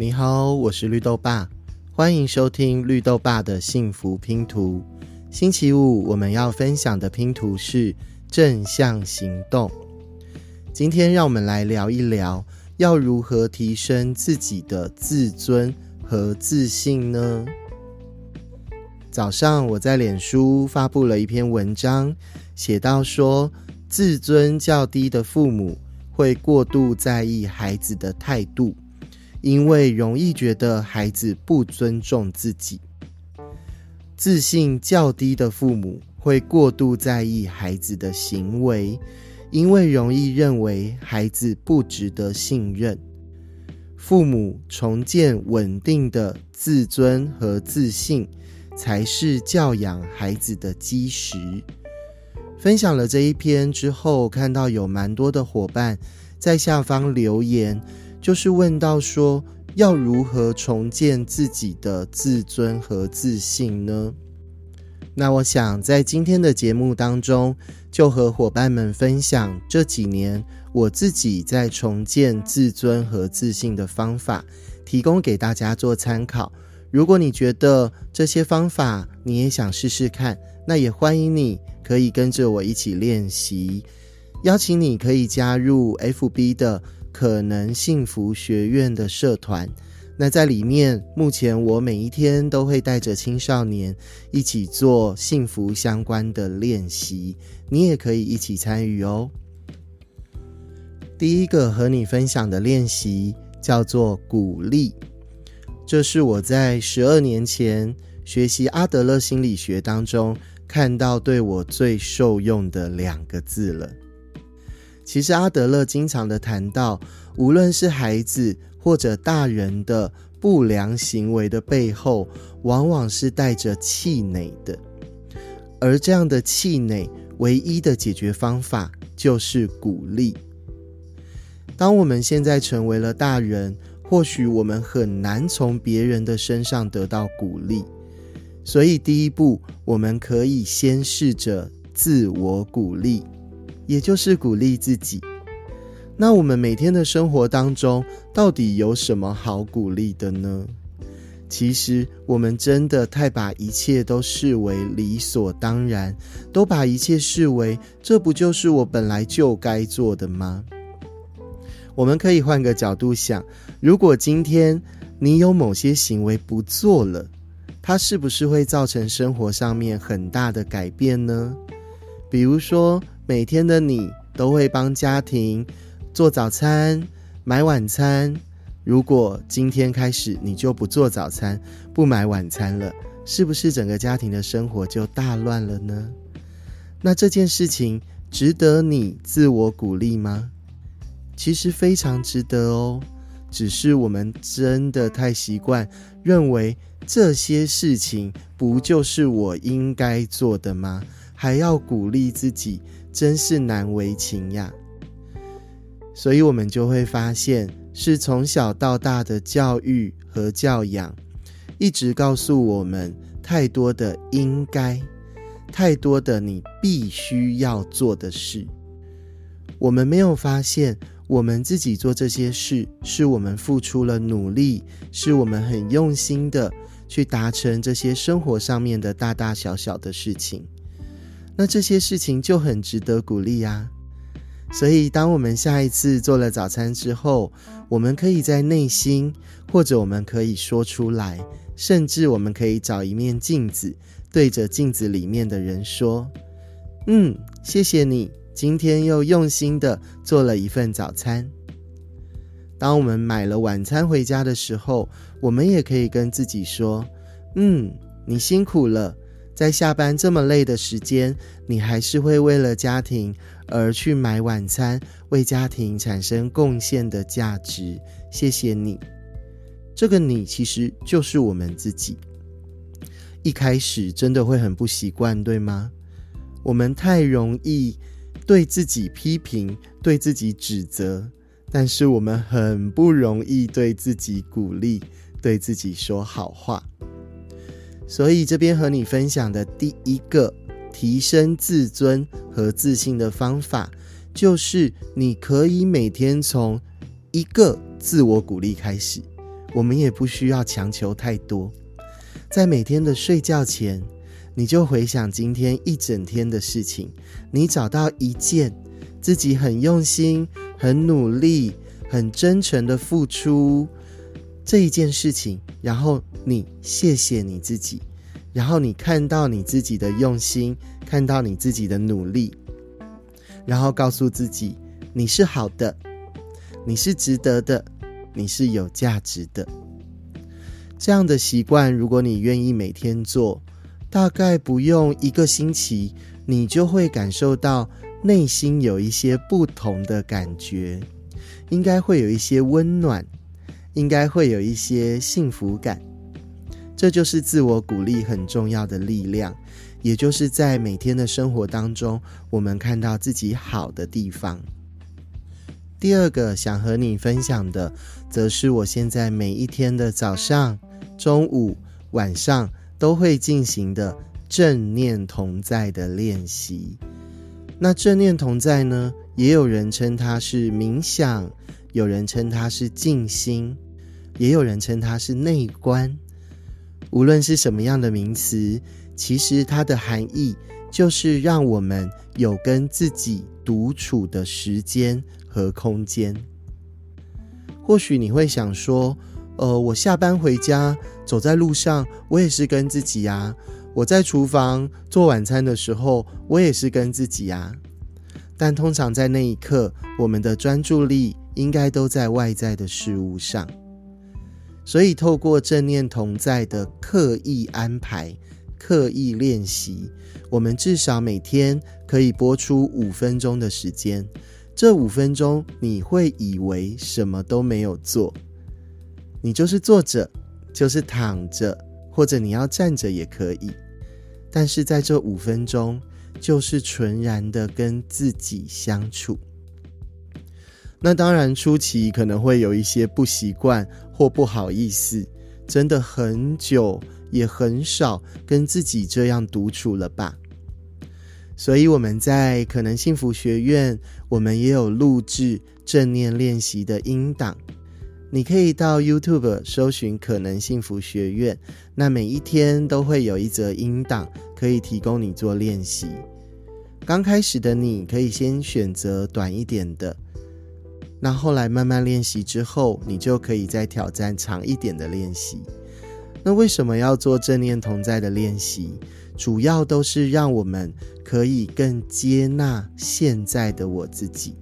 你好，我是绿豆爸，欢迎收听绿豆爸的幸福拼图。星期五我们要分享的拼图是正向行动。今天让我们来聊一聊，要如何提升自己的自尊和自信呢？早上我在脸书发布了一篇文章，写到说，自尊较低的父母会过度在意孩子的态度。因为容易觉得孩子不尊重自己，自信较低的父母会过度在意孩子的行为，因为容易认为孩子不值得信任。父母重建稳定的自尊和自信，才是教养孩子的基石。分享了这一篇之后，看到有蛮多的伙伴在下方留言。就是问到说，要如何重建自己的自尊和自信呢？那我想在今天的节目当中，就和伙伴们分享这几年我自己在重建自尊和自信的方法，提供给大家做参考。如果你觉得这些方法你也想试试看，那也欢迎你可以跟着我一起练习。邀请你可以加入 FB 的。可能幸福学院的社团，那在里面，目前我每一天都会带着青少年一起做幸福相关的练习，你也可以一起参与哦。第一个和你分享的练习叫做鼓励，这是我在十二年前学习阿德勒心理学当中看到对我最受用的两个字了。其实阿德勒经常的谈到，无论是孩子或者大人的不良行为的背后，往往是带着气馁的，而这样的气馁，唯一的解决方法就是鼓励。当我们现在成为了大人，或许我们很难从别人的身上得到鼓励，所以第一步，我们可以先试着自我鼓励。也就是鼓励自己。那我们每天的生活当中，到底有什么好鼓励的呢？其实我们真的太把一切都视为理所当然，都把一切视为这不就是我本来就该做的吗？我们可以换个角度想：如果今天你有某些行为不做了，它是不是会造成生活上面很大的改变呢？比如说。每天的你都会帮家庭做早餐、买晚餐。如果今天开始你就不做早餐、不买晚餐了，是不是整个家庭的生活就大乱了呢？那这件事情值得你自我鼓励吗？其实非常值得哦。只是我们真的太习惯认为这些事情不就是我应该做的吗？还要鼓励自己。真是难为情呀，所以我们就会发现，是从小到大的教育和教养，一直告诉我们太多的应该，太多的你必须要做的事。我们没有发现，我们自己做这些事，是我们付出了努力，是我们很用心的去达成这些生活上面的大大小小的事情。那这些事情就很值得鼓励呀。所以，当我们下一次做了早餐之后，我们可以在内心，或者我们可以说出来，甚至我们可以找一面镜子，对着镜子里面的人说：“嗯，谢谢你今天又用心的做了一份早餐。”当我们买了晚餐回家的时候，我们也可以跟自己说：“嗯，你辛苦了。”在下班这么累的时间，你还是会为了家庭而去买晚餐，为家庭产生贡献的价值。谢谢你，这个你其实就是我们自己。一开始真的会很不习惯，对吗？我们太容易对自己批评，对自己指责，但是我们很不容易对自己鼓励，对自己说好话。所以这边和你分享的第一个提升自尊和自信的方法，就是你可以每天从一个自我鼓励开始。我们也不需要强求太多。在每天的睡觉前，你就回想今天一整天的事情，你找到一件自己很用心、很努力、很真诚的付出这一件事情，然后你谢谢你自己，然后你看到你自己的用心，看到你自己的努力，然后告诉自己你是好的，你是值得的，你是有价值的。这样的习惯，如果你愿意每天做，大概不用一个星期，你就会感受到内心有一些不同的感觉，应该会有一些温暖，应该会有一些幸福感。这就是自我鼓励很重要的力量，也就是在每天的生活当中，我们看到自己好的地方。第二个想和你分享的，则是我现在每一天的早上。中午、晚上都会进行的正念同在的练习。那正念同在呢？也有人称它是冥想，有人称它是静心，也有人称它是内观。无论是什么样的名词，其实它的含义就是让我们有跟自己独处的时间和空间。或许你会想说。呃，我下班回家，走在路上，我也是跟自己呀。我在厨房做晚餐的时候，我也是跟自己呀。但通常在那一刻，我们的专注力应该都在外在的事物上。所以，透过正念同在的刻意安排、刻意练习，我们至少每天可以播出五分钟的时间。这五分钟，你会以为什么都没有做。你就是坐着，就是躺着，或者你要站着也可以。但是在这五分钟，就是纯然的跟自己相处。那当然初期可能会有一些不习惯或不好意思，真的很久也很少跟自己这样独处了吧？所以我们在可能幸福学院，我们也有录制正念练习的音档。你可以到 YouTube 搜寻“可能幸福学院”，那每一天都会有一则音档可以提供你做练习。刚开始的你可以先选择短一点的，那后来慢慢练习之后，你就可以再挑战长一点的练习。那为什么要做正念同在的练习？主要都是让我们可以更接纳现在的我自己。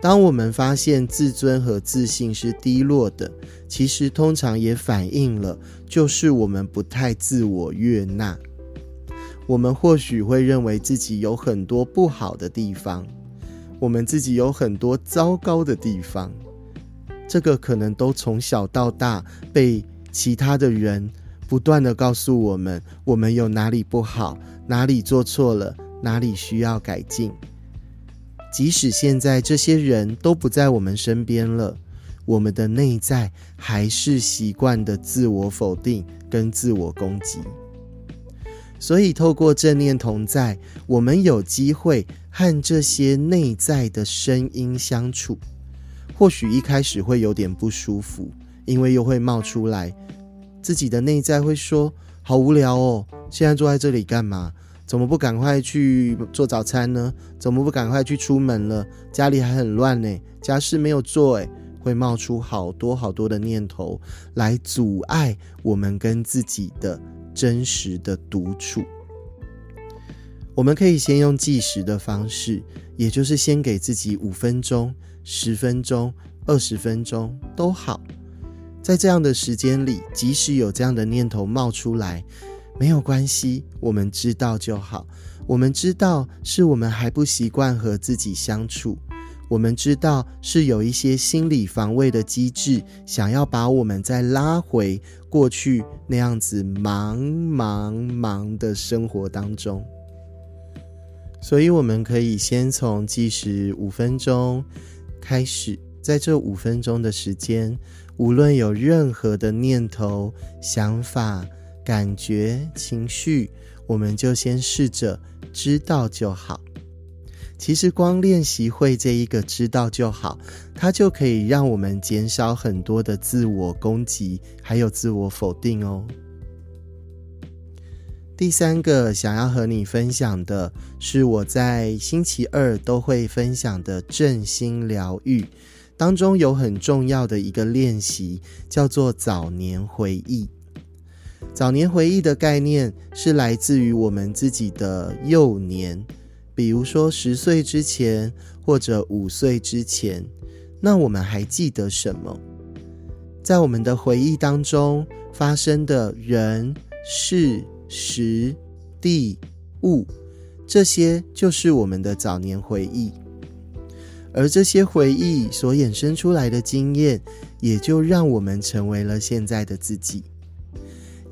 当我们发现自尊和自信是低落的，其实通常也反映了，就是我们不太自我悦纳。我们或许会认为自己有很多不好的地方，我们自己有很多糟糕的地方，这个可能都从小到大被其他的人不断的告诉我们，我们有哪里不好，哪里做错了，哪里需要改进。即使现在这些人都不在我们身边了，我们的内在还是习惯的自我否定跟自我攻击。所以，透过正念同在，我们有机会和这些内在的声音相处。或许一开始会有点不舒服，因为又会冒出来，自己的内在会说：“好无聊哦，现在坐在这里干嘛？”怎么不赶快去做早餐呢？怎么不赶快去出门了？家里还很乱呢，家事没有做，诶，会冒出好多好多的念头来阻碍我们跟自己的真实的独处。我们可以先用计时的方式，也就是先给自己五分钟、十分钟、二十分钟都好，在这样的时间里，即使有这样的念头冒出来。没有关系，我们知道就好。我们知道是我们还不习惯和自己相处，我们知道是有一些心理防卫的机制，想要把我们再拉回过去那样子忙忙忙的生活当中。所以，我们可以先从计时五分钟开始，在这五分钟的时间，无论有任何的念头、想法。感觉、情绪，我们就先试着知道就好。其实光练习会这一个知道就好，它就可以让我们减少很多的自我攻击，还有自我否定哦。第三个想要和你分享的是，我在星期二都会分享的正心疗愈当中有很重要的一个练习，叫做早年回忆。早年回忆的概念是来自于我们自己的幼年。比如说十岁之前，或者五岁之前，那我们还记得什么？在我们的回忆当中发生的人、事、时、地、物，这些就是我们的早年回忆。而这些回忆所衍生出来的经验，也就让我们成为了现在的自己。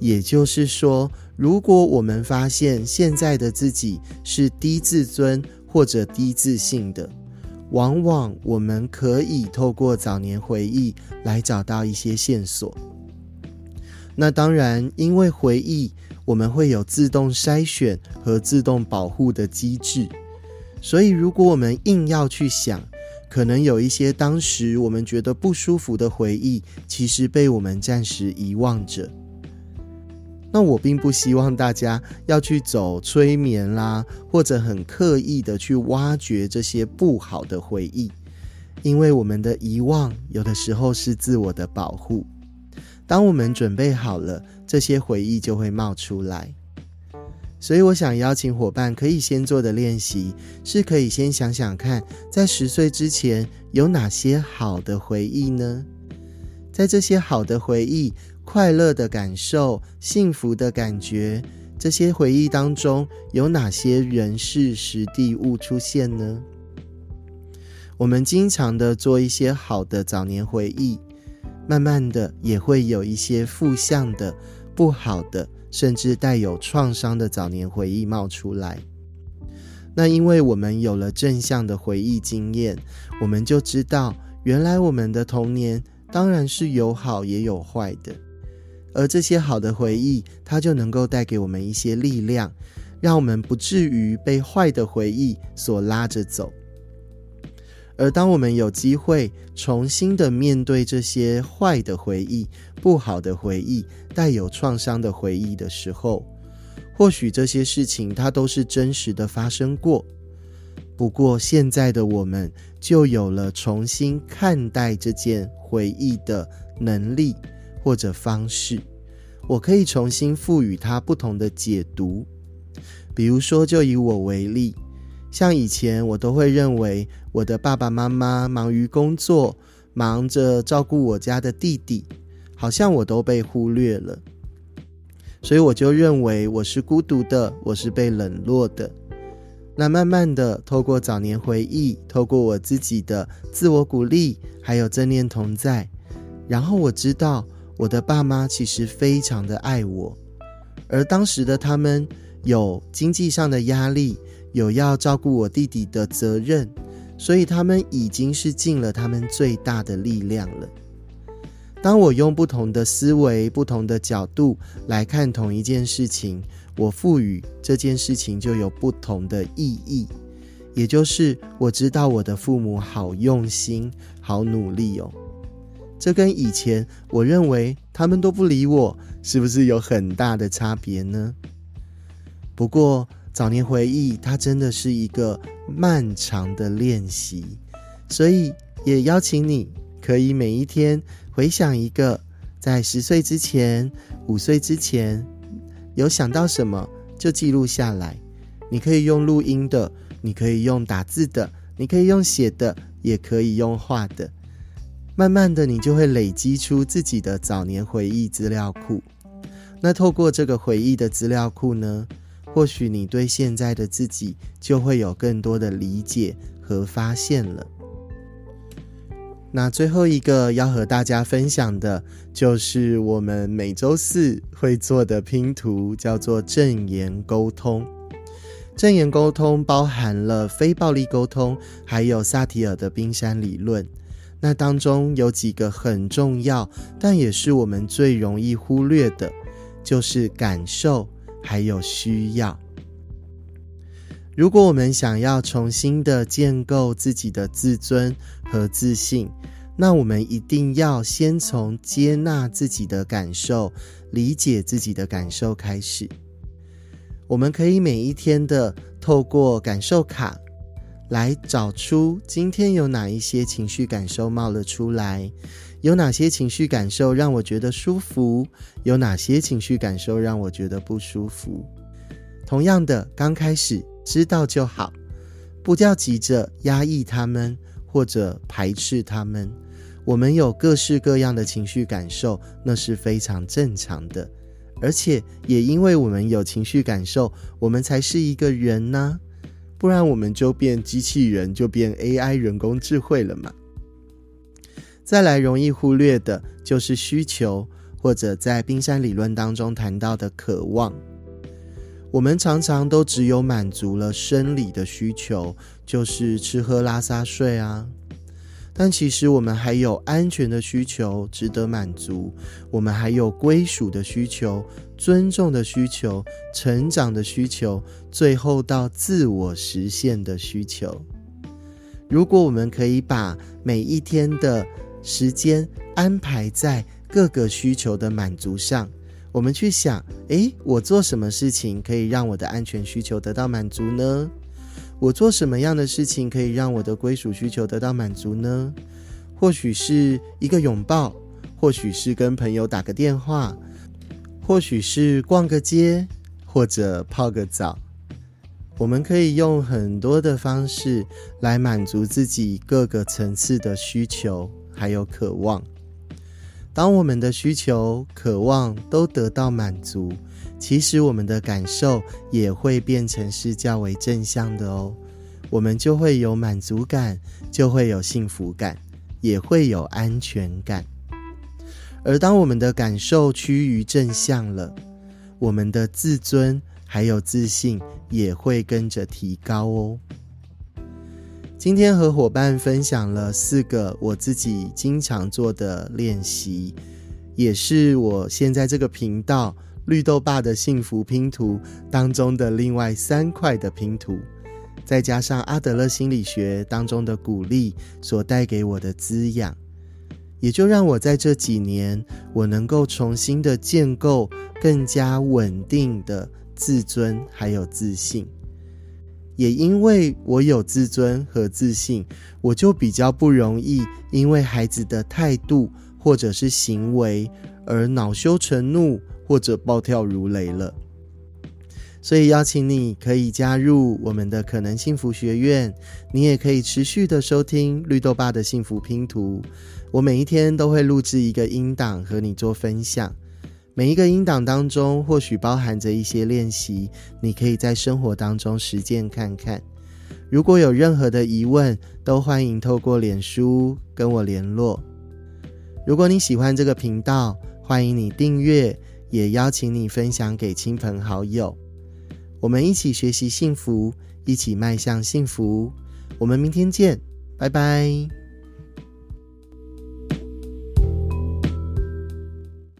也就是说。如果我们发现现在的自己是低自尊或者低自信的，往往我们可以透过早年回忆来找到一些线索。那当然，因为回忆我们会有自动筛选和自动保护的机制，所以如果我们硬要去想，可能有一些当时我们觉得不舒服的回忆，其实被我们暂时遗忘着。那我并不希望大家要去走催眠啦，或者很刻意的去挖掘这些不好的回忆，因为我们的遗忘有的时候是自我的保护。当我们准备好了，这些回忆就会冒出来。所以，我想邀请伙伴可以先做的练习，是可以先想想看，在十岁之前有哪些好的回忆呢？在这些好的回忆。快乐的感受、幸福的感觉，这些回忆当中有哪些人事、实地物出现呢？我们经常的做一些好的早年回忆，慢慢的也会有一些负向的、不好的，甚至带有创伤的早年回忆冒出来。那因为我们有了正向的回忆经验，我们就知道，原来我们的童年当然是有好也有坏的。而这些好的回忆，它就能够带给我们一些力量，让我们不至于被坏的回忆所拉着走。而当我们有机会重新的面对这些坏的回忆、不好的回忆、带有创伤的回忆的时候，或许这些事情它都是真实的发生过。不过现在的我们就有了重新看待这件回忆的能力。或者方式，我可以重新赋予它不同的解读。比如说，就以我为例，像以前我都会认为我的爸爸妈妈忙于工作，忙着照顾我家的弟弟，好像我都被忽略了，所以我就认为我是孤独的，我是被冷落的。那慢慢的，透过早年回忆，透过我自己的自我鼓励，还有正念同在，然后我知道。我的爸妈其实非常的爱我，而当时的他们有经济上的压力，有要照顾我弟弟的责任，所以他们已经是尽了他们最大的力量了。当我用不同的思维、不同的角度来看同一件事情，我赋予这件事情就有不同的意义，也就是我知道我的父母好用心、好努力哦。这跟以前我认为他们都不理我，是不是有很大的差别呢？不过早年回忆，它真的是一个漫长的练习，所以也邀请你可以每一天回想一个在十岁之前、五岁之前有想到什么，就记录下来。你可以用录音的，你可以用打字的，你可以用写的，也可以用画的。慢慢的，你就会累积出自己的早年回忆资料库。那透过这个回忆的资料库呢，或许你对现在的自己就会有更多的理解和发现了。那最后一个要和大家分享的，就是我们每周四会做的拼图，叫做正言沟通。正言沟通包含了非暴力沟通，还有萨提尔的冰山理论。那当中有几个很重要，但也是我们最容易忽略的，就是感受还有需要。如果我们想要重新的建构自己的自尊和自信，那我们一定要先从接纳自己的感受、理解自己的感受开始。我们可以每一天的透过感受卡来找出今天有哪一些情绪感受冒了出来，有哪些情绪感受让我觉得舒服，有哪些情绪感受让我觉得不舒服。同样的，刚开始。知道就好，不要急着压抑他们或者排斥他们。我们有各式各样的情绪感受，那是非常正常的。而且也因为我们有情绪感受，我们才是一个人呢。不然我们就变机器人，就变 AI 人工智慧了嘛。再来，容易忽略的就是需求，或者在冰山理论当中谈到的渴望。我们常常都只有满足了生理的需求，就是吃喝拉撒睡啊。但其实我们还有安全的需求值得满足，我们还有归属的需求、尊重的需求、成长的需求，最后到自我实现的需求。如果我们可以把每一天的时间安排在各个需求的满足上。我们去想，诶，我做什么事情可以让我的安全需求得到满足呢？我做什么样的事情可以让我的归属需求得到满足呢？或许是一个拥抱，或许是跟朋友打个电话，或许是逛个街，或者泡个澡。我们可以用很多的方式来满足自己各个层次的需求，还有渴望。当我们的需求、渴望都得到满足，其实我们的感受也会变成是较为正向的哦。我们就会有满足感，就会有幸福感，也会有安全感。而当我们的感受趋于正向了，我们的自尊还有自信也会跟着提高哦。今天和伙伴分享了四个我自己经常做的练习，也是我现在这个频道绿豆爸的幸福拼图当中的另外三块的拼图，再加上阿德勒心理学当中的鼓励所带给我的滋养，也就让我在这几年我能够重新的建构更加稳定的自尊还有自信。也因为我有自尊和自信，我就比较不容易因为孩子的态度或者是行为而恼羞成怒或者暴跳如雷了。所以邀请你可以加入我们的可能幸福学院，你也可以持续的收听绿豆爸的幸福拼图。我每一天都会录制一个音档和你做分享。每一个音档当中，或许包含着一些练习，你可以在生活当中实践看看。如果有任何的疑问，都欢迎透过脸书跟我联络。如果你喜欢这个频道，欢迎你订阅，也邀请你分享给亲朋好友。我们一起学习幸福，一起迈向幸福。我们明天见，拜拜。